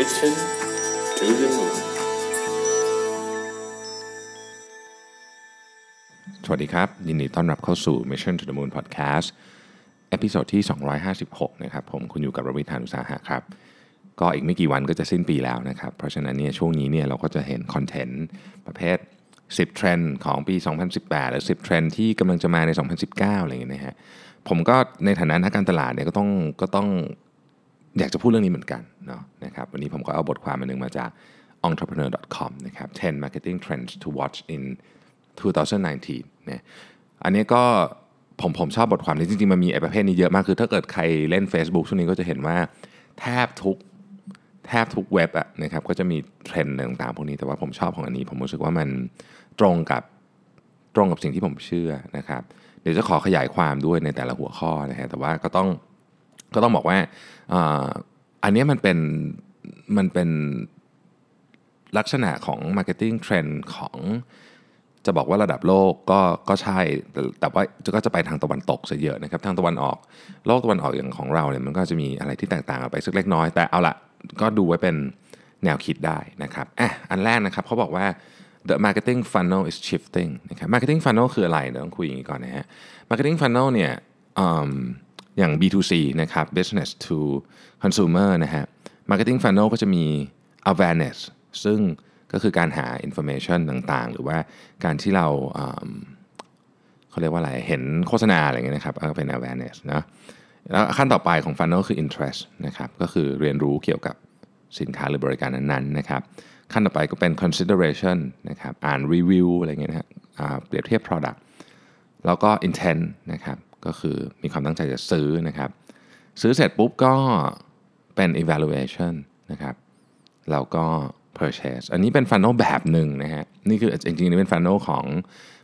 Mission to the Moon สวัสดีครับ ยินดีต้อนรับเข้าสู่ Mission to the Moon Podcast episode ที่ 256 นะครับ ผมคุณอยู่กับรวิศ หาญอุตสาหะครับ ก็อีกไม่กี่วันก็จะสิ้นปีแล้วนะครับ เพราะฉะนั้นเนี่ยช่วงนี้เนี่ยเราก็จะเห็นคอนเทนต์ประเภท 10 เทรนด์ของปี 2018 หรือ 10 เทรนด์ที่กำลังจะมาใน 2019 อะไรอย่างเงี้ยนะฮะผมก็ในฐานะนักการตลาดเนี่ยก็ต้องก็ต้อง อยากจะพูดเรื่องนี้เหมือนกันเนาะนะครับวันนี้ผมก็เอาบทความมาหนึ่งมาจาก entrepreneur.com นะครับ10 marketing trends to watch in 2019เนี่ยอันนี้ก็ผมผมชอบบทความนี้จริงๆ มันมีไอ้ประเภทนี้เยอะมากคือถ้าเกิดใครเล่น Facebook ช่วงนี้ก็จะเห็นว่าแทบทุกแทบทุกเว็บอะนะครับก็จะมีเทรนด์ต่างๆพวกนี้แต่ว่าผมชอบของอันนี้ ผมรู้สึกว่ามันตรงกับตรงกับสิ่งที่ผมเชื่อนะครับ เดี๋ยวจะขอขยายความด้วยในแต่ละหัวข้อนะฮะแต่ว่าก็ต้อง ก็ต้องบอกว่าอันนี้มันเป็นมันเป็นลักษณะของ Marketing Trend ของจะบอกว่าระดับโลกก็ก็ใช่ แต่ว่าก็จะไปทางตะวันตกซะเยอะนะครับ ทางตะวันออก โลกตะวันออกอย่างของเราเนี่ยมันก็จะมีอะไรที่แตกต่างกันไปสักเล็กน้อย แต่เอาละก็ดูไว้เป็นแนวคิดได้นะครับอะอันแรกนะครับเขาบอกว่า the marketing funnel is shifting นะครับ marketing funnel คืออะไรเดี๋ยวต้องคุยอย่างนี้ก่อนนะฮะ marketing funnel เนี่ย อย่าง B2C นะครับ business to consumer นะฮะ marketing funnel ก็จะมี awareness ซึ่งก็คือการหา information ต่างๆ หรือว่าการที่เราเขาเรียกว่าอะไร เห็นโฆษณาอะไรเงี้ยนะครับก็เป็น awareness นะแล้วขั้นต่อไปของ funnel คือ interest นะครับ ก็คือเรียนรู้เกี่ยวกับสินค้าหรือบริการนั้นๆนะครับ ขั้นต่อไปก็เป็น consideration นะครับ อ่านรีวิวอะไรเงี้ยนะฮะเปรียบเทียบ product แล้วก็ intent นะครับ ก็คือมีความตั้งใจจะซื้อนะครับ ซื้อเสร็จปุ๊บก็เป็น evaluation นะครับแล้วก็ purchase อันนี้เป็น funnel แบบหนึ่งนะฮะนี่คือจริงๆนี่เป็น funnel ของ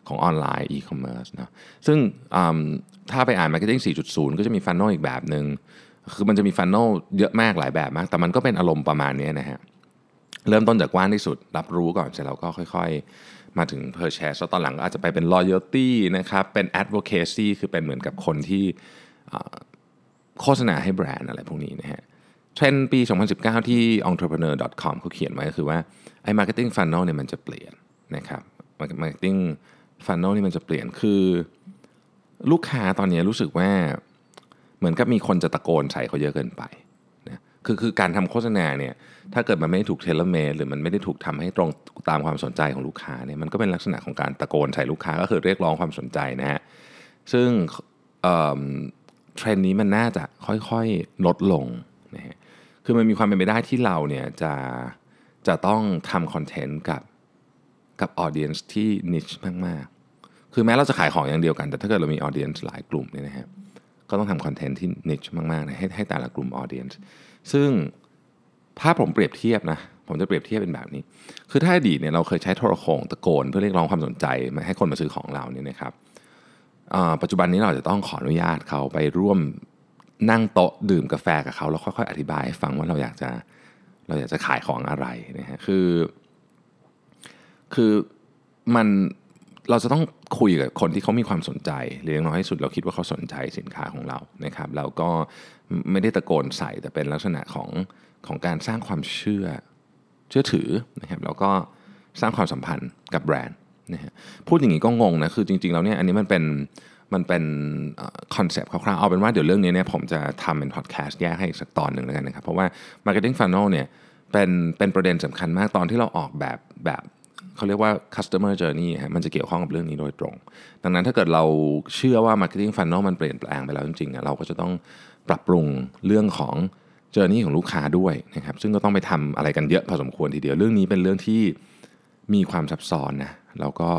ของออนไลน์ e-commerce นะซึ่งถ้าไปอ่าน marketing 4.0 ก็จะมี funnel อีกแบบหนึ่งคือมันจะมี funnel เยอะมากหลายแบบมาก แต่มันก็เป็นอารมณ์ประมาณนี้นะฮะเริ่มต้นจากกว้างที่สุด รับรู้ก่อนเสร็จแล้วก็ค่อยๆ มาถึง purchase แล้วตอนหลังก็อาจจะไปเป็น loyalty นะครับ เป็น advocacy คือเป็นเหมือนกับคนที่โฆษณาให้แบรนด์อะไรพวกนี้นะฮะเทรนปี 2019 ที่ entrepreneur.com เขาเขียนไว้ก็คือว่าไอ้ marketing funnel เนี่ยมันจะเปลี่ยนนะครับ marketing funnel นี่มันจะเปลี่ยนคือลูกค้าตอนนี้รู้สึกว่าเหมือนกับมีคนจะตะโกนใส่เขาเยอะเกินไป คือคือการทำโฆษณาเนี่ยถ้าเกิดมันไม่ได้ถูก tailor-made หรือมันไม่ได้ถูกทำให้ตรงตามความสนใจของลูกค้าเนี่ยมันก็เป็นลักษณะของการตะโกนใส่ลูกค้าก็คือเรียกร้องความสนใจนะฮะซึ่งเอิ่มเทรนด์นี้มันน่าจะค่อยๆลดลงนะฮะคือมันมีความเป็นไปได้ที่เราเนี่ยจะจะต้องทำคอนเทนต์กับกับ audience ที่ niche มากๆ คือแม้เราจะขายของอย่างเดียวกัน แต่ถ้าเกิดเรามี audience หลายกลุ่มเนี่ยนะฮะก็ต้องทำคอนเทนต์ที่ niche มากๆนะให้ให้แต่ละกลุ่ม audience ซึ่งถ้าผมเปรียบเทียบนะผมจะเปรียบเทียบเป็นแบบนี้ คือถ้าอดีตเนี่ยเราเคยใช้โทรโขงตะโกนเพื่อเรียกร้องความสนใจมาให้คนมาซื้อของเราเนี่ยนะครับปัจจุบันนี้เราจะต้องขออนุญาตเขาไปร่วมนั่งโต๊ะดื่มกาแฟกับเขาแล้วค่อยๆ อธิบายให้ฟังว่าเราอยากจะเราอยากจะขายของอะไรนะฮะคือ คือมันเราจะต้องคุยกับคนที่เขามีความสนใจหรืออย่างน้อยที่สุดเราคิดว่าเขาสนใจสินค้าของเรานะครับแล้วก็ ไม่ได้ตะโกนใส่แต่เป็นลักษณะของของการสร้างความเชื่อเชื่อถือนะครับแล้วก็สร้างความสัมพันธ์กับแบรนด์นะฮะพูดอย่างนี้ก็งงนะคือจริงๆแล้วเนี่ยอันนี้มันเป็นมันเป็นคอนเซปต์คร่าวๆเอาเป็นว่าเดี๋ยวเรื่องนี้เนี่ยผมจะทำเป็นพอดแคสต์แยกให้อีกสักตอนหนึ่งแล้วกันนะครับเพราะว่า Marketing Funnel เนี่ยเป็นเป็นประเด็นสำคัญมากตอนที่เราออกแบบแบบเขาเรียกว่า customer journey ฮะมันจะเกี่ยวข้องกับเรื่องนี้โดยตรง ดังนั้นถ้าเกิดเราเชื่อว่า Marketing Funnel มันเปลี่ยนแปลงไปแล้วจริงๆเราก็จะต้อง ปรับปรุงเรื่องของ journey ของลูกค้าด้วยนะครับ ซึ่งก็ต้องไปทำอะไรกันเยอะพอสมควรทีเดียวเรื่องนี้เป็นเรื่องที่มีความซับซ้อนนะแล้วก็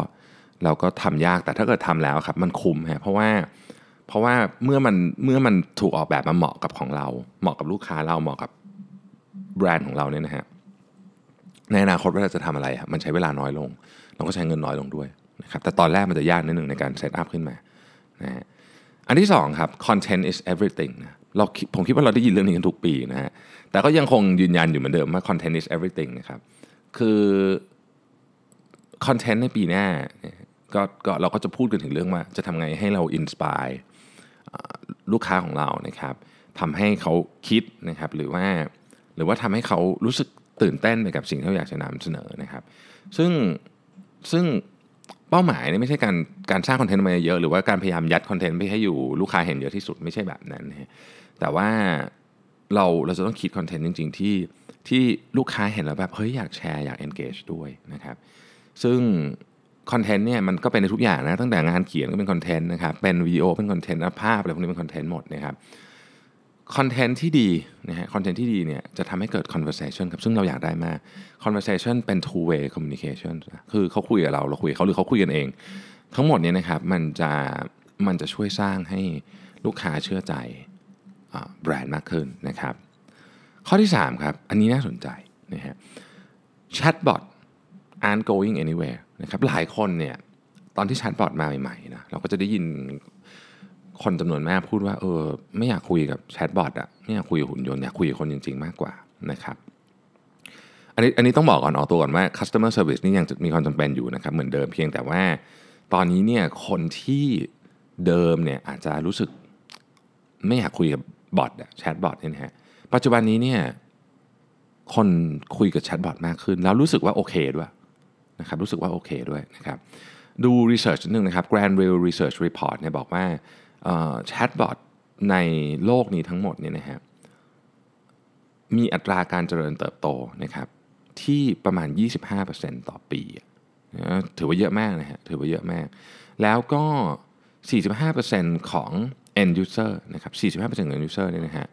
เราก็ทำยากแต่ถ้าเกิดทำแล้วครับมันคุ้มฮะเพราะว่าเพราะว่าเมื่อมันเมื่อมันถูกออกแบบมาเหมาะกับของเรา เหมาะกับลูกค้าเราเหมาะกับแบรนด์ของเราเนี่ยนะฮะในอนาคตเว่าจะทำอะไรมันใช้เวลาน้อยลง เราก็ใช้เงินน้อยลงด้วยนะครับแต่ตอนแรกมันจะยากนิดหนึ่งในการเซตอัพขึ้นมานะฮะอันที่สองครับ content is everything นะ เราผมคิดว่าเราได้ยินเรื่องนี้กันทุกปีนะฮะแต่ก็ยังคงยืนยันอยู่เหมือนเดิมว่า content is everything นะครับ คือคอนเทนต์ในปีหน้าก็ก็เราก็จะพูดกันถึงเรื่องว่า จะทำไงให้เรา inspire ลูกค้าของเรานะครับทำให้เขาคิดนะครับหรือว่าหรือว่าทำให้เขารู้สึกตื่นเต้นไปกับสิ่งที่เราอยากจะนำเสนอนะครับ ซึ่งซึ่งเป้าหมายนี่ยไม่ใช่การการสร้างคอนเทนต์มาเยอะหรือว่าการพยายามยัดคอนเทนต์ไปให้อยู่ลูกค้าเห็นเยอะที่สุดไม่ใช่แบบนั้นนะฮะ แต่ว่าเราเราจะต้องคิดคอนเทนต์จริง ๆ ที่ที่ลูกค้าเห็นแล้วแบบเฮ้ยอยากแชร์อยาก engage ด้วยนะครับ ซึ่งคอนเทนต์เนี่ยมันก็เป็นในทุกอย่างนะตั้งแต่งานเขียนก็เป็นคอนเทนต์นะครับเป็นวิดีโอเป็นคอนเทนต์ภาพอะไรพวกนี้เป็นคอนเทนต์หมดนะครับคอนเทนต์ที่ดีนะฮะคอนเทนต์ที่ดีเนี่ยจะทำให้เกิด conversation ครับซึ่งเราอยากได้มาก conversation เป็น two way communication นคือเขาคุยกับเราเราคุยกับเขาหรือเขาคุยกันเอง ทั้งหมดเนี่ยนะครับมันจะมันจะช่วยสร้างให้ลูกค้าเชื่อใจ แบรนด์มากขึ้นนะครับ ข้อที่ 3 ครับ อันนี้น่าสนใจนะฮะ chatbot aren't going anywhere นะครับหลายคนเนี่ยตอนที่ chatbot มาใหม่ๆนะเราก็จะได้ยินคนจำนวนมากพูดว่าเออไม่อยากคุยกับแชทบอทอะไม่อยากคุยกับหุ่นยนต์อยากคุยกับคนจริง ๆ มากกว่านะครับอันนี้อันนี้ต้องบอกก่อนออกตัวก่อนว่า customer service นี่ยังมีความจำเป็นอยู่นะครับเหมือนเดิมเพียงแต่ว่า ตอนนี้เนี่ยคนที่เดิมเนี่ยอาจจะรู้สึกไม่อยากคุยกับ บอทแชทบอทเนี่ยนะฮะปัจจุบันนี้เนี่ยคนคุยกับแชทบอทมากขึ้น แล้วรู้สึกว่าโอเคด้วยนะครับรู้สึกว่าโอเคด้วยนะครับดู research นึงนะครับ Grand View Research Report เนี่ยบอกว่าแชทบอทในโลกนี้ทั้งหมดเนี่ยนะฮะมีอัตราการเจริญเติบโตนะครับที่ประมาณ 25%ต่อปีถือว่าเยอะมากนะฮะถือว่าเยอะมาก แล้วก็ 45%ของ end user นะครับ 45%ของ end user เนี่ยนะฮะ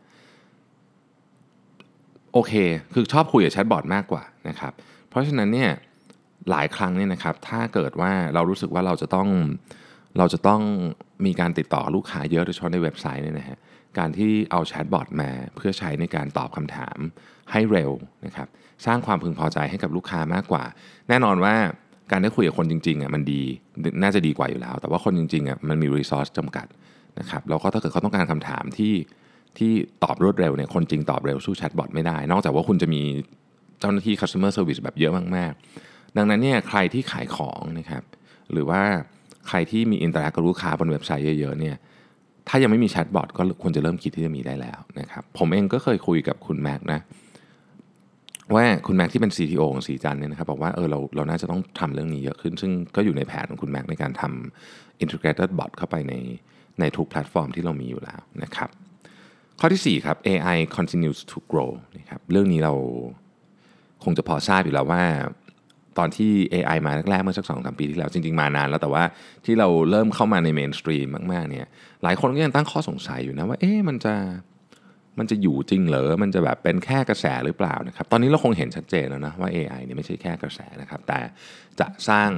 โอเค คือชอบคุยกับแชทบอทมากกว่านะครับ เพราะฉะนั้นเนี่ยหลายครั้งเนี่ยนะครับ ถ้าเกิดว่าเรารู้สึกว่าเราจะต้องเราจะต้องมีการติดต่อลูกค้าเยอะโดยเฉพาะในเว็บไซต์เนี่ยนะฮะ การที่เอาแชทบอทมาเพื่อใช้ในการตอบคำถามให้เร็วนะครับ สร้างความพึงพอใจให้กับลูกค้ามากกว่า แน่นอนว่าการได้คุยกับคนจริงๆอะมันดี น่าจะดีกว่าอยู่แล้ว แต่ว่าคนจริงๆอะมันมี resource จำกัด นะครับแล้วก็ถ้าเกิดเขาต้องการคำถามที่ที่ตอบรวดเร็วเนี่ยคนจริงตอบเร็วสู้แชทบอทไม่ได้ นอกจากว่าคุณจะมีเจ้าหน้าที่ customer service แบบเยอะมาก ๆ ดังนั้นเนี่ยใครที่ขายของนะครับหรือว่าใครที่มี interact กับลูกค้าบนเว็บไซต์เยอะๆเนี่ยถ้ายังไม่มีแชทบอทก็ควรจะเริ่มคิดที่จะมีได้แล้วนะครับผมเองก็เคยคุยกับคุณแม็กนะว่าคุณแม็กที่เป็น CTO ของศรีจันทร์เนี่ยนะครับบอกว่าเออเราเราน่าจะต้องทำเรื่องนี้เยอะขึ้น ซึ่งก็อยู่ในแผนของคุณแม็กในการทำ integrated bot เข้าไปใน ในทุกแพลตฟอร์มที่เรามีอยู่แล้วนะครับ ข้อที่ 4 ครับ AI continues to grow นะครับเรื่องนี้เราคงจะพอทราบอยู่แล้วว่า ตอนที่ AI มาแรกๆเมื่อสักสองสามปีที่แล้ว จริง ๆ มานานแล้วแต่ว่าที่เราเริ่มเข้ามาใน mainstream มากๆเนี่ยหลายคนก็ยังตั้งข้อสงสัยอยู่นะว่าเอ๊ะมันจะ มันจะอยู่จริงเหรอ มันจะแบบเป็นแค่กระแสหรือเปล่านะครับ ตอนนี้เราคงเห็นชัดเจนแล้วนะว่า AI เนี่ยไม่ใช่แค่กระแสนะครับ แต่จะสร้าง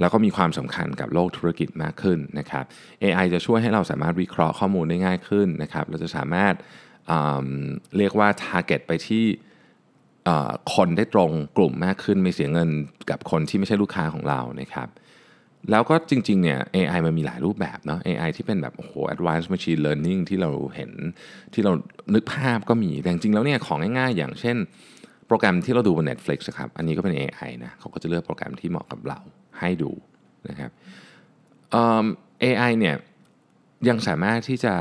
แล้วก็มีความสำคัญกับโลกธุรกิจมากขึ้นนะครับ AI จะช่วยให้เราสามารถวิเคราะห์ข้อมูลได้ง่ายขึ้นนะครับ เราจะสามารถเเรียกว่า target ไปที่คนได้ตรงกลุ่มมากขึ้น ไม่เสียเงินกับคนที่ไม่ใช่ลูกค้าของเรานะครับ แล้วก็จริงๆเนี่ย AI มันมีหลายรูปแบบเนาะ AI ที่เป็นแบบโอ้โห advanced machine learning ที่เราเห็นที่เรานึกภาพก็มี แต่จริงๆแล้วเนี่ยของง่ายๆ อย่างเช่น โปรแกรมที่เราดูบน Netflix ครับ อันนี้ก็เป็น AI นะเขาก็จะเลือกโปรแกรมที่เหมาะกับเราให้ดูนะครับ AI เนี่ยยังสามารถที่จะ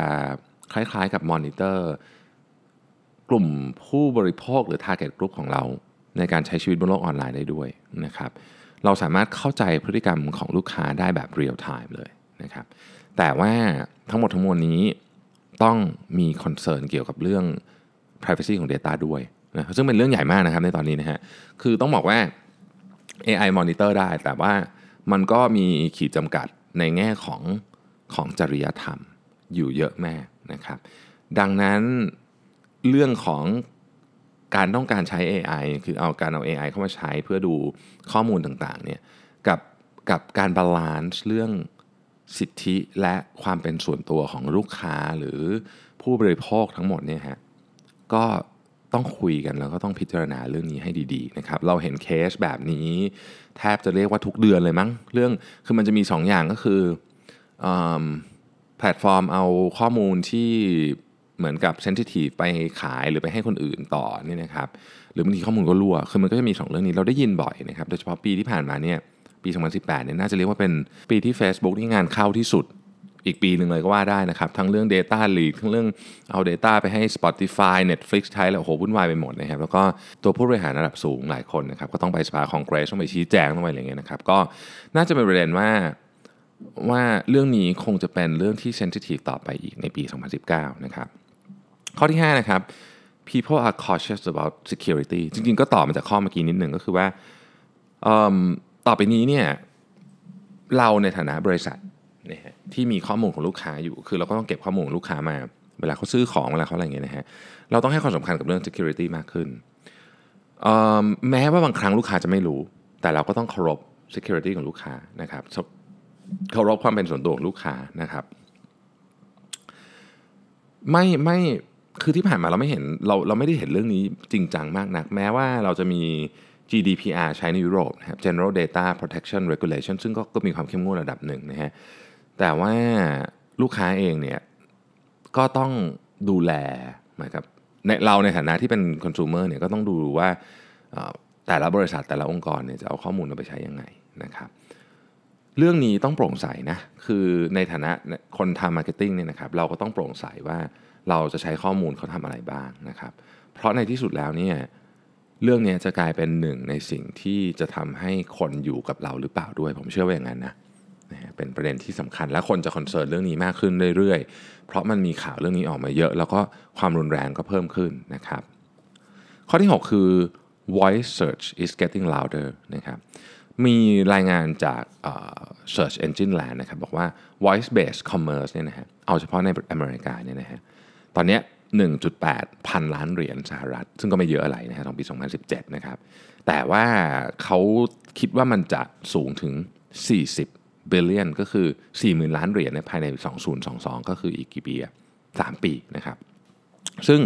คล้ายๆกับมอนิเตอร์กลุ่มผู้บริโภคหรือ target group ของเรา ในการใช้ชีวิตบนโลกออนไลน์ได้ด้วยนะครับเเราสามารถเข้าใจพฤติกรรมของลูกค้าได้แบบเรียลไทม์เลยนะครับ แต่ว่าทั้งหมดทั้งมวลนี้ต้องมีคอนเซิร์นเกี่ยวกับเรื่อง privacy ของ Data ด้วยนะซึ่งเป็นเรื่องใหญ่มากนะครับในตอนนี้นะฮะ คือต้องบอกว่า AI monitor ได้ แต่ว่ามันก็มีขีดจำกัดในแง่ของของจริยธรรมอยู่เยอะแม่นะครับ ดังนั้นเรื่องของ การต้องการใช้ AI คือเอาการเอา AI เข้ามาใช้เพื่อดูข้อมูลต่างๆเนี่ยกับกับการ balance เรื่องสิทธิและความเป็นส่วนตัวของลูกค้าหรือผู้บริโภคทั้งหมดเนี่ยฮะก็ต้องคุยกันแล้วก็ต้องพิจารณาเรื่องนี้ให้ดีๆนะครับเราเห็นเคสแบบนี้ แทบจะเรียกว่าทุกเดือนเลยมั้ง เรื่องคือมันจะมี2ออย่างก็คืออแพลตฟอร์มเอาข้อมูลที่ เหมือนกับ sensitive ไปขายหรือไปให้คนอื่นต่อนี่นะครับหรือบางทีข้อมูลก็รั่วคือมันก็จะมี 2 เรื่องนี้เราได้ยินบ่อยนะครับโดยเฉพาะปีที่ผ่านมาเนี่ยปี 2018เนี่ยน่าจะเรียกว่าเป็นปีที่ Facebook ที่งานเข้าที่สุดอีกปีหนึ่งเลยก็ว่าได้นะครับ ทั้งเรื่อง Data Leak ทั้งเรื่องเอา Data ไปให้ Spotify Netflix ใช้แล้วโอ้โหวุ่นวายไปหมดนะครับ แล้วก็ตัวผู้บริหารระดับสูงหลายคนนะครับ ก็ต้องไปสภาคองเกรสต้องไปชี้แจงต้องไปอะไรเงี้ยนะครับ ก็น่าจะเป็นประเด็นว่าว่าเรื่องนี้คงจะเป็นเรื่องที่เซนซิทีฟต่อไปอีกในปี 2019 นะครับ ข้อที่ 5 นะครับ people are cautious about security จริงๆ ก็ต่อมาจากข้อเมื่อกี้นิดหนึ่งก็คือว่าต่อไปนี้เนี่ยเราในฐานะบริษัทนะฮะที่มีข้อมูลของลูกค้าอยู่ คือเราก็ต้องเก็บข้อมูลของลูกค้ามา เวลาเขาซื้อของเวลาเขาอะไรอย่างเงี้ยนะฮะเราต้องให้ความสำคัญกับเรื่อง security มากขึ้น แม้ว่าบางครั้งลูกค้าจะไม่รู้ แต่เราก็ต้องเคารพ security ของลูกค้านะครับเคารพความเป็นส่วนตัวของลูกค้านะครับ ไม่ไม่ คือที่ผ่านมาเราไม่เห็นเราเราไม่ได้เห็นเรื่องนี้จริงจังมากนัก แม้ว่าเราจะมี GDPR ใช้ในยุโรปนะครับ General Data Protection Regulation ซึ่งก็ก็มีความเข้มงวดระดับหนึ่งนะฮะแต่ว่าลูกค้าเองเนี่ยก็ต้องดูแลหมายกับในเราในฐานะที่เป็น consumer เนี่ยก็ต้องดูว่าแต่ละบริษัทแต่ละองค์กรเนี่ยจะเอาข้อมูลไปใช้ยังไงนะครับเรื่องนี้ต้องโปร่งใสนะคือในฐานะคนทำ marketing เนี่ยนะครับเราก็ต้องโปร่งใสว่า เราจะใช้ข้อมูลเขาทำอะไรบ้างนะครับ เพราะในที่สุดแล้วเนี่ยเรื่องนี้จะกลายเป็นหนึ่งในสิ่งที่จะทำให้คนอยู่กับเราหรือเปล่าด้วย ผมเชื่อว่าอย่างนั้นนะเป็นประเด็นที่สำคัญและคนจะ concern เรื่องนี้มากขึ้นเรื่อยๆ เพราะมันมีข่าวเรื่องนี้ออกมาเยอะ แล้วก็ความรุนแรงก็เพิ่มขึ้นนะครับ ข้อที่ 6 คือ voice search is getting louder นะครับมีรายงานจาก search engine land นะครับบอกว่า voice based commerce เนี่ยนะฮะเอาเฉพาะในอเมริกาเนี่ยนะฮะ ตอนนี้ 1.8 พันล้านเหรียญสหรัฐ ซึ่งก็ไม่เยอะอะไรนะฮะตอนปี 2017 นะครับ แต่ว่าเขาคิดว่ามันจะสูงถึง 40 billion ก็คือ 40,000 ล้านเหรียญในภายใน 2022 ก็คืออีกกี่ปีอะ3ปีนะครับ ซึ่ง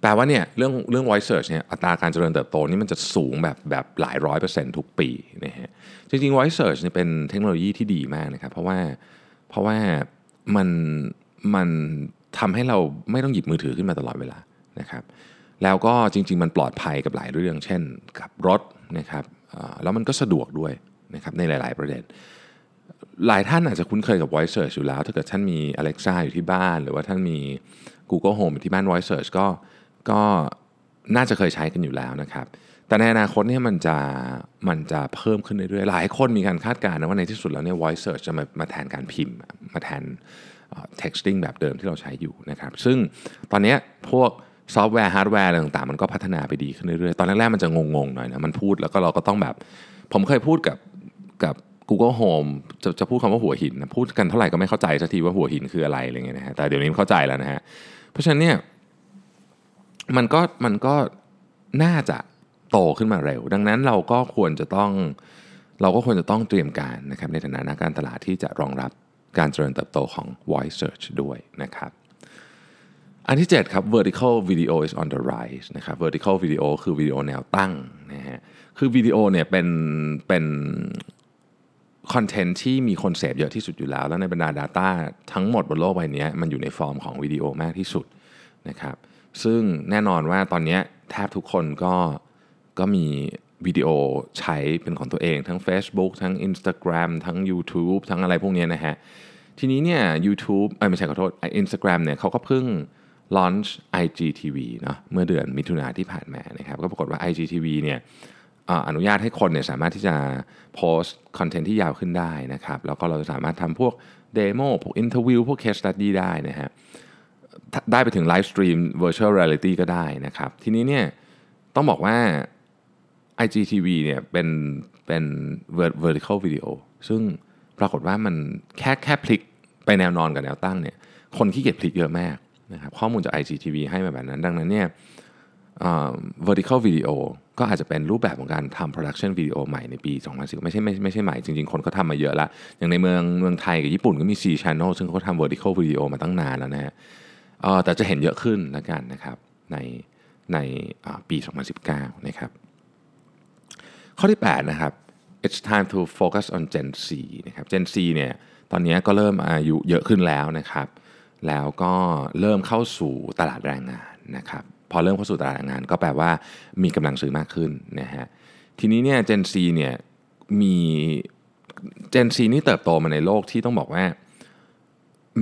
แปลว่าเนี่ยเรื่องเรื่อง voice search เนี่ยอัตราการเจริญเติบโตนี่มันจะสูงแบบแบบหลายร้อยเปอร์เซ็นต์ทุกปีนะฮะจริงๆ voice search เนี่ยเป็นเทคโนโลยีที่ดีมากนะครับ เพราะว่าเพราะว่ามันมัน ทำให้เราไม่ต้องหยิบมือถือขึ้นมาตลอดเวลานะครับ แล้วก็จริง ๆ มันปลอดภัยกับหลายเรื่อง เช่นกับรถนะครับแล้วมันก็สะดวกด้วยนะครับในหลาย ๆ ประเด็น หลายท่านอาจจะคุ้นเคยกับ voice search อยู่แล้ว ถ้าเกิดท่านมี Alexa อยู่ที่บ้าน หรือว่าท่านมี Google Home อยู่ที่บ้าน voice search ก็ก็น่าจะเคยใช้กันอยู่แล้วนะครับ แต่ในอนาคตเนี่ยมันจะมันจะเพิ่มขึ้นเรื่อยๆ หลายคนมีการคาดการณ์นะว่าในที่สุดแล้วเนี่ย voice search จะมามาแทนการพิมพ์ มาแทน texting แบบเดิมที่เราใช้อยู่นะครับซึ่งตอนนี้พวกซอฟต์แวร์ฮาร์ดแวร์อะไรต่างๆ มันก็พัฒนาไปดีขึ้นเรื่อยๆ ตอนแรกๆ มันจะงงๆ หน่อยนะ มันพูดแล้วก็เราก็ต้องแบบ ผมเคยพูดกับกับ Google Home จะจะพูดคำว่าหัวหินนะพูดกันเท่าไหร่ก็ไม่เข้าใจสักทีว่าหัวหินคืออะไรอะไรเงี้ยนะฮะแต่เดี๋ยวนี้เข้าใจแล้วนะฮะเพราะฉะนั้นเนี่ยมันก็มันก็น่าจะโตขึ้นมาเร็ว ดังนั้นเราก็ควรจะต้อง เราก็ควรจะต้องเตรียมการนะครับในฐานะนักการตลาดที่จะรองรับ การเจริญเติบโตของ voice search ด้วยนะครับอันที่ 7 ครับ vertical video is on the rise นะครับ vertical video คือวิดีโอแนวตั้งนะฮะคือวิดีโอเนี่ยเป็นเป็นคอนเทนต์ที่มีคนเสพเยอะที่สุดอยู่แล้ว แล้วในบรรดา Data ทั้งหมดบนโลกใบนี้มันอยู่ในฟอร์มของวิดีโอมากที่สุดนะครับซึ่งแน่นอนว่าตอนนี้แทบทุกคนก็ก็มี วิดีโอใช้เป็นของตัวเอง ทั้ง Facebook ทั้ง Instagram ทั้ง YouTube ทั้งอะไรพวกนี้นะฮะ ทีนี้เนี่ย YouTube ไม่ใช่ขอโทษ Instagram เนี่ยเขาก็เพิ่ง launch IGTV เนาะเมื่อเดือนมิถุนาที่ผ่านมานะครับ ก็ปรากฏว่า IGTV เนี่ยอนุญาตให้คนเนี่ยสามารถที่จะโพสต์ content ที่ยาวขึ้นได้นะครับ แล้วก็เราจะสามารถทำพวก demo พวก interview พวก case study ได้นะฮะได้ไปถึง live stream virtual reality ก็ได้นะครับ ทีนี้เนี่ยต้องบอกว่า IGTV เนี่ยเป็นเป็น vertical video ซึ่งปรากฏว่ามันแค่แค่พลิกไปแนวนอนกับแนวตั้งเนี่ยคนขี้เกียจพลิกเยอะมากนะครับข้อมูลจาก IGTV ให้มาแบบนั้น ดังนั้นเนี่ย vertical video ก็อาจจะเป็นรูปแบบของการทำ production video ใหม่ในปี 2010 ไม่ใช่ไม่ไม่ใช่ใหม่ จริงๆ คนเขาทำมาเยอะละ อย่างในเมืองเมืองไทยกับญี่ปุ่นก็มี C channel ซึ่งเขาทำ vertical video มาตั้งนานแล้วนะฮะแต่จะเห็นเยอะขึ้นแล้วกันนะครับในในปี 2019 นะครับ ข้อที่ 8 นะครับ it's time to focus on Gen Z นะครับ Gen Z เนี่ยตอนนี้ก็เริ่มอายุเยอะขึ้นแล้วนะครับ แล้วก็เริ่มเข้าสู่ตลาดแรงงานนะครับ พอเริ่มเข้าสู่ตลาดแรงงาน ก็แปลว่ามีกำลังซื้อมากขึ้นนะฮะ ทีนี้เนี่ย Gen Z เนี่ยมี Gen Z นี่เติบโตมาในโลกที่ต้องบอกว่า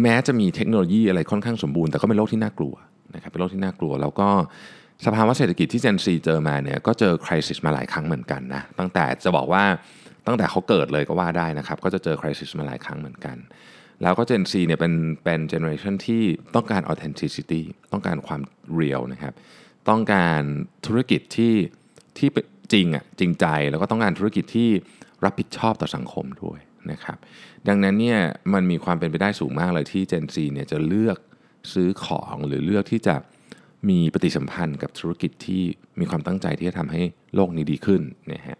แม้จะมีเทคโนโลยีอะไรค่อนข้างสมบูรณ์ แต่ก็เป็นโลกที่น่ากลัวนะครับ เป็นโลกที่น่ากลัว แล้วก็ สภาวะเศรษฐกิจที่ Gen Z เจอมาเนี่ยก็เจอคริสิสมาหลายครั้งเหมือนกันนะตั้งแต่จะบอกว่าตั้งแต่เขาเกิดเลยก็ว่าได้นะครับ ก็จะเจอคริสิสมาหลายครั้งเหมือนกัน แล้วก็ Gen Z เนี่ยเป็นเป็นเจเนอเรชันที่ต้องการ authenticity ต้องการความเรียลนะครับ ต้องการธุรกิจที่ที่จริงอะจริงใจแล้วก็ต้องการธุรกิจที่รับผิดชอบต่อสังคมด้วยนะครับดังนั้นเนี่ยมันมีความเป็นไปได้สูงมากเลยที่ Gen Z เนี่ยจะเลือกซื้อของหรือเลือกที่จะ มีปฏิสัมพันธ์กับธุรกิจที่มีความตั้งใจที่จะทำให้โลกนี้ดีขึ้นนะฮะ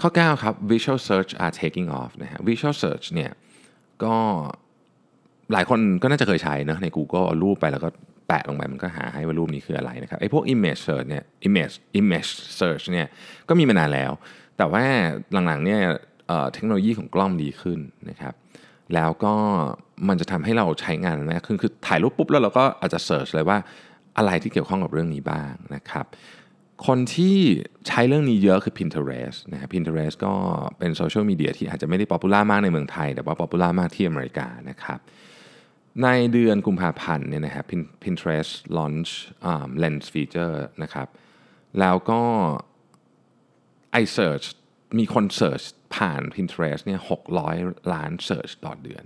ข้อ 9 ครับ visual search are taking off นะฮะ visual search เนี่ยก็หลายคนก็น่าจะเคยใช้นะใน Google เอารูปไปแล้วก็แปะลงไปมันก็หาให้ว่ารูปนี้คืออะไรนะครับไอ้พวก image search เนี่ย image image search เนี่ยก็มีมานานแล้ว แต่ว่าหลังๆเนี่ยเทคโนโลยีของกล้องดีขึ้นนะครับ แล้วก็มันจะทำให้เราใช้งานมากขึ้นคือถ่ายรูปปุ๊บแล้วเราก็อาจจะ search เลยว่าอะไรที่เกี่ยวข้องกับเรื่องนี้บ้างนะครับคนที่ใช้เรื่องนี้เยอะคือ Pinterest นะ Pinterest ก็เป็นโซเชียลมีเดียที่อาจจะไม่ได้ popular มากในเมืองไทย แต่ว่า popular มากที่อเมริกานะครับในเดือนกุมภาพันธ์เนี่ยนะครับ Pinterest launch um, lens feature นะครับแล้วก็ iSearch มีคนเสิร์ช ผ่าน Pinterest เนี่ย600 ล้านเสิร์ชต่อเดือน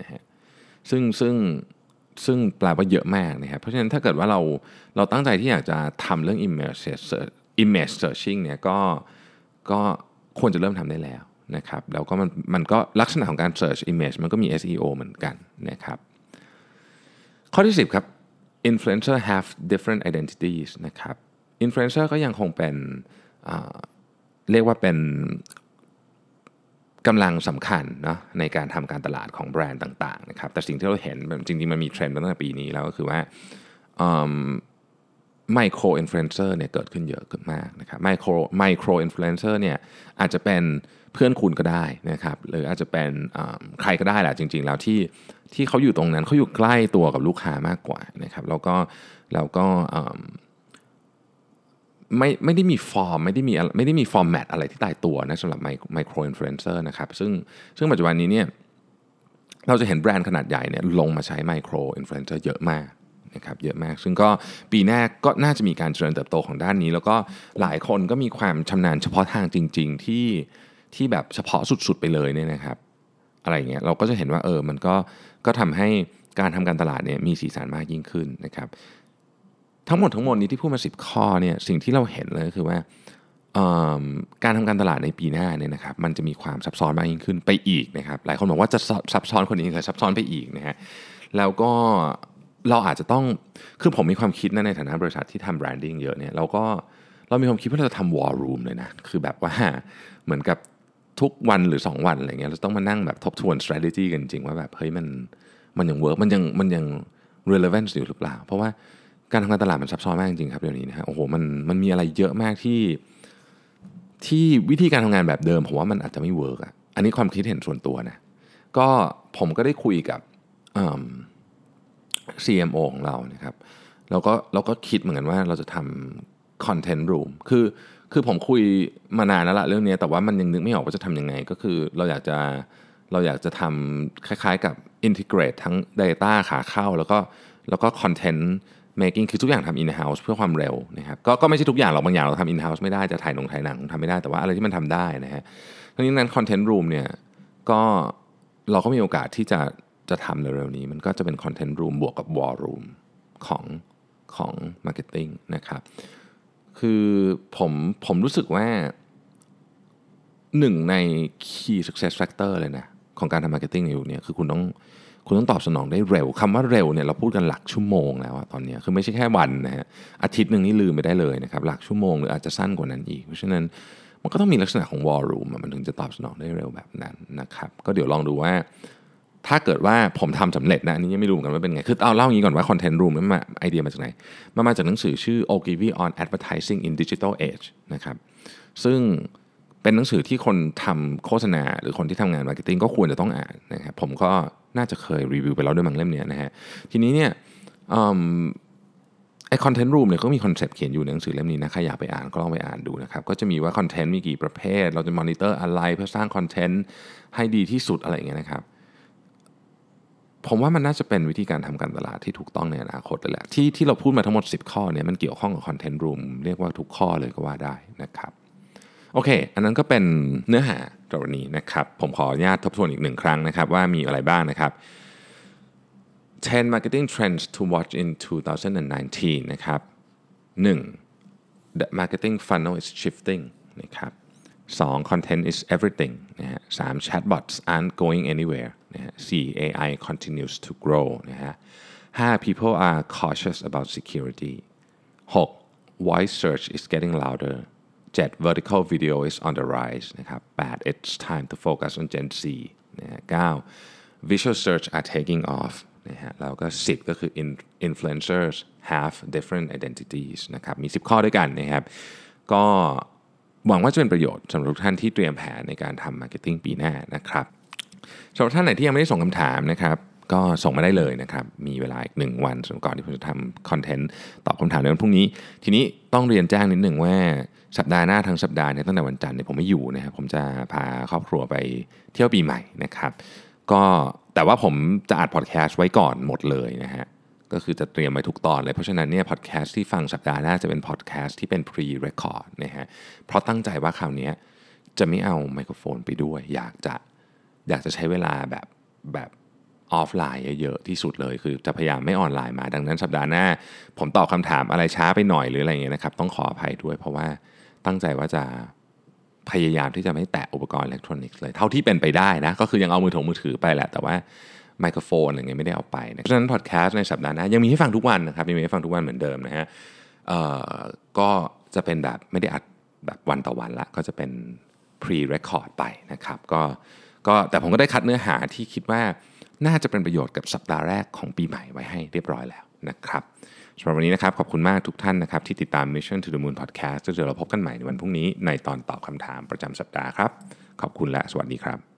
นะฮะซึ่งซึ่งซึ่งแปลว่าเยอะมากนะครับเพราะฉะนั้นถ้าเกิดว่าเราเราตั้งใจที่อยากจะทำเรื่อง image search image searching เนี่ยก็ก็ควรจะเริ่มทำได้แล้วนะครับแล้วก็มันมันก็ลักษณะของการ search image มันก็มี SEO เหมือนกันนะครับข้อที่ 10 ครับ influencer have different identities นะครับ influencer ก็ยังคงเป็นเรียกว่าเป็น กำลังสำคัญเนาะในการทำการตลาดของแบรนด์ต่างๆนะครับแต่สิ่งที่เราเห็นจริงๆ มันมีเทรนด์ตั้งแต่ปีนี้แล้วก็คือว่า micro influencer เนี่ยเกิดขึ้นเยอะขึ้นมากนะครับ micro micro influencer เนี่ยอาจจะเป็นเพื่อนคุณก็ได้นะครับหรืออาจจะเป็นใครก็ได้แหละจริง ๆ แล้วที่ที่เขาอยู่ตรงนั้นเขาอยู่ใกล้ตัวกับลูกค้ามากกว่านะครับแล้วก็แล้วก็ ไม่ไม่ได้มีฟอร์มไม่ได้มีไม่ได้มี format อะไรที่ตายตัวนะสำหรับ micro influencer นะครับซึ่งซึ่งปัจจุบันนี้เนี่ยเราจะเห็นแบรนด์ขนาดใหญ่เนี่ยลงมาใช้ micro influencer เยอะมากนะครับเยอะมาก ซึ่งก็ปีหน้าก็น่าจะมีการเจริญเติบโตของด้านนี้ แล้วก็หลายคนก็มีความชำนาญเฉพาะทางจริง ๆ ที่ที่แบบเฉพาะสุดๆไปเลยเนี่ยนะครับ อะไรเงี้ยเราก็จะเห็นว่าเออมันก็ก็ทำให้การทำการตลาดเนี่ยมีสีสันมากยิ่งขึ้นนะครับ ทั้งหมดทั้งมวลนี้ที่พูดมา10ข้อเนี่ยสิ่งที่เราเห็นเลยคือว่าการทำการตลาดในปีหน้าเนี่ยนะครับมันจะมีความซับซ้อนมากยิ่งขึ้นไปอีกนะครับหลายคนบอกว่าจะซับซ้อนคนนี้คือซับซ้อนไปอีกนะฮะแล้วก็เราอาจจะต้องคือผมมีความคิดนะในฐานะบริษัทที่ทำแบรนดิ้งเยอะเนี่ยเราก็เรามีความคิดว่าเราจะทำ war room เลยนะคือแบบว่าเหมือนกับทุกวันหรือ 2 วันอะไรเงี้ยเราต้องมานั่งแบบทบทวน strategy กันจริงว่าแบบเฮ้ยมันมันยัง work มันยังมันยัง relevant อยู่หรือเปล่า เพราะว่า การทำการตลาดมันซับซ้อนมากจริงๆครับเดี๋ยวนี้นะฮะโอ้โหมันมันมีอะไรเยอะมากที่ที่วิธีการทำงานแบบเดิมผมว่ามันอาจจะไม่ work อะอันนี้ความคิดเห็นส่วนตัวนะก็ผมก็ได้คุยกับ CMO ของเรานะครับแล้วก็เราก็คิดเหมือนกันว่าเราจะทำคอนเทนต์รูมคือคือผมคุยมานานแล้วละเรื่องนี้แต่ว่ามันยังนึกไม่ออกว่าจะทำยังไง ก็คือเราอยากจะเราอยากจะทำคล้ายๆกับ integrate ทั้ง Data ขาเข้า แล้วก็แล้วก็คอนเทนต์ making คือทุกอย่างทำ in house เพื่อความเร็วนะครับก็ก็ไม่ใช่ทุกอย่างหรอกบางอย่างเราทำ in house ไม่ได้จะถ่ายหนังถ่ายหนังทำไม่ได้แต่ว่าอะไรที่มันทำได้นะฮะทั้งนี้นั้น content room เนี่ยก็เราก็มีโอกาสที่จะจะทำในเร็วนี้ มันก็จะเป็น content room บวกกับ war room ของของ marketing นะครับคือผมผมรู้สึกว่าหนึ่งใน key success factor เลยนะของการทำ marketing ในยุคนี้คือคุณต้อง คุณต้องตอบสนองได้เร็วคำว่าเร็วเนี่ยเราพูดกันหลักชั่วโมงแล้วตอนนี้คือไม่ใช่แค่วันนะฮะอาทิตย์หนึ่งนี่ลืมไปได้เลยนะครับหลักชั่วโมงหรืออาจจะสั้นกว่านั้นอีก เพราะฉะนั้นมันก็ต้องมีลักษณะของ war room มันถึงจะตอบสนองได้เร็วแบบนั้นนะครับก็เดี๋ยวลองดูว่า ถ้าเกิดว่าผมทำสำเร็จนะอันนี้ยังไม่รู้กันว่าเป็นไงคือเอาเล่าอย่างนี้ก่อนว่า content room มันมาไอเดียมาจากไหนมันมาจากหนังสือชื่อ Ogilvy on Advertising in Digital Age นะครับซึ่งเป็นหนังสือที่คนทำโฆษณา หรือคนที่ทำงาน marketing ก็ควรจะต้องอ่านนะครับผมก็ น่าจะเคยรีวิวไปแล้วด้วยมังเล่มนี้นะฮะทีนี้เนี่ยไอ้ content room เนี่ยก็มีคอนเซปต์เขียนอยู่ในหนังสือเล่มนี้นะใครอยากไปอ่านก็ลองไปอ่านดูนะครับก็จะมีว่า content มีกี่ประเภท เราจะมอนิเตอร์อะไรเพื่อสร้าง content ให้ดีที่สุดอะไรอย่างเงี้ยนะครับผมว่ามันน่าจะเป็นวิธีการทำการตลาดที่ถูกต้องในอนาคตเลยแหละที่ที่เราพูดมาทั้งหมด 10 ข้อเนี่ยมันเกี่ยวข้องกับ content room เรียกว่าทุกข้อเลยก็ว่าได้นะครับ โอเค อันนั้นก็เป็นเนื้อหาตรงนี้นะครับ ผมขออนุญาตทบทวนอีกหนึ่งครั้งนะครับ ว่ามีอะไรบ้างนะครับ10 marketing trends to watch in 2019 นะครับ 1. the marketing funnel is shifting นะครับ 2. content is everything นะฮะ 3. chatbots aren't going anywhere นะฮะ 4. AI continues to grow นะฮะ 5. people are cautious about security 6. voice search is getting louder 7. vertical video is on the rise นะครับ 8. it's time to focus on Gen Z นะฮะ 9. visual search are taking off นะฮะแล้วก็ 10 ก็คือ influencers have different identities นะครับ มี 10 ข้อด้วยกันนะครับ ก็หวังว่าจะเป็นประโยชน์สำหรับทุกท่านที่เตรียมแผนในการทำ marketing ปีหน้านะครับสำหรับท่านไหนที่ยังไม่ได้ส่งคำถามนะครับ ก็ส่งมาได้เลยนะครับ มีเวลาอีกหนึ่งวันส่วนก่อนที่ผมจะทำ content ตอบคำถามในวันพรุ่งนี้ ทีนี้ต้องเรียนแจ้งนิดหนึ่งว่าสัปดาห์หน้าทั้งสัปดาห์เนี่ยตั้งแต่วันจันทร์เนี่ยผมไม่อยู่นะครับผมจะพาครอบครัวไปเที่ยวปีใหม่นะครับ ก็แต่ว่าผมจะอัดพอดแคสต์ไว้ก่อนหมดเลยนะฮะก็คือจะเตรียมไว้ทุกตอนเลย เพราะฉะนั้นเนี่ยพอดแคสต์ที่ฟังสัปดาห์หน้าจะเป็นพอดแคสต์ที่เป็น pre-record นะฮะเพราะตั้งใจว่าคราวนี้จะไม่เอาไมโครโฟนไปด้วย อยากจะอยากจะใช้เวลาแบบแบบ ออฟไลน์เยอะๆที่สุดเลย คือจะพยายามไม่ออนไลน์มา ดังนั้นสัปดาห์หน้า ผมตอบคำถามอะไรช้าไปหน่อยหรืออะไรเงี้ยนะครับ ต้องขออภัยด้วยเพราะว่าตั้งใจว่าจะพยายามที่จะไม่แตะอุปกรณ์อิเล็กทรอนิกส์เลย เท่าที่เป็นไปได้นะ ก็คือยังเอามือถือมือถือไปแหละ แต่ว่าไมโครโฟนอะไรเงี้ยไม่ได้เอาไปนะเพราะฉะนั้นพอดแคสต์ในสัปดาห์หน้ายังมีให้ฟังทุกวันนะครับยังมีให้ฟังทุกวันเหมือนเดิมนะฮะเอ่อก็จะเป็นแบบไม่ได้อัดแบบวันต่อวันละก็จะเป็น pre-record ไปนะครับ ก็ก็แต่ผมก็ได้คัดเนื้อหาที่คิดว่า น่าจะเป็นประโยชน์กับสัปดาห์แรกของปีใหม่ไว้ให้เรียบร้อยแล้วนะครับสำหรับวันนี้นะครับขอบคุณมากทุกท่านนะครับที่ติดตาม Mission to the Moon Podcast เดี๋ยวเราพบกันใหม่ในวันพรุ่งนี้ในตอนตอบคำถามประจำสัปดาห์ครับ ขอบคุณและสวัสดีครับ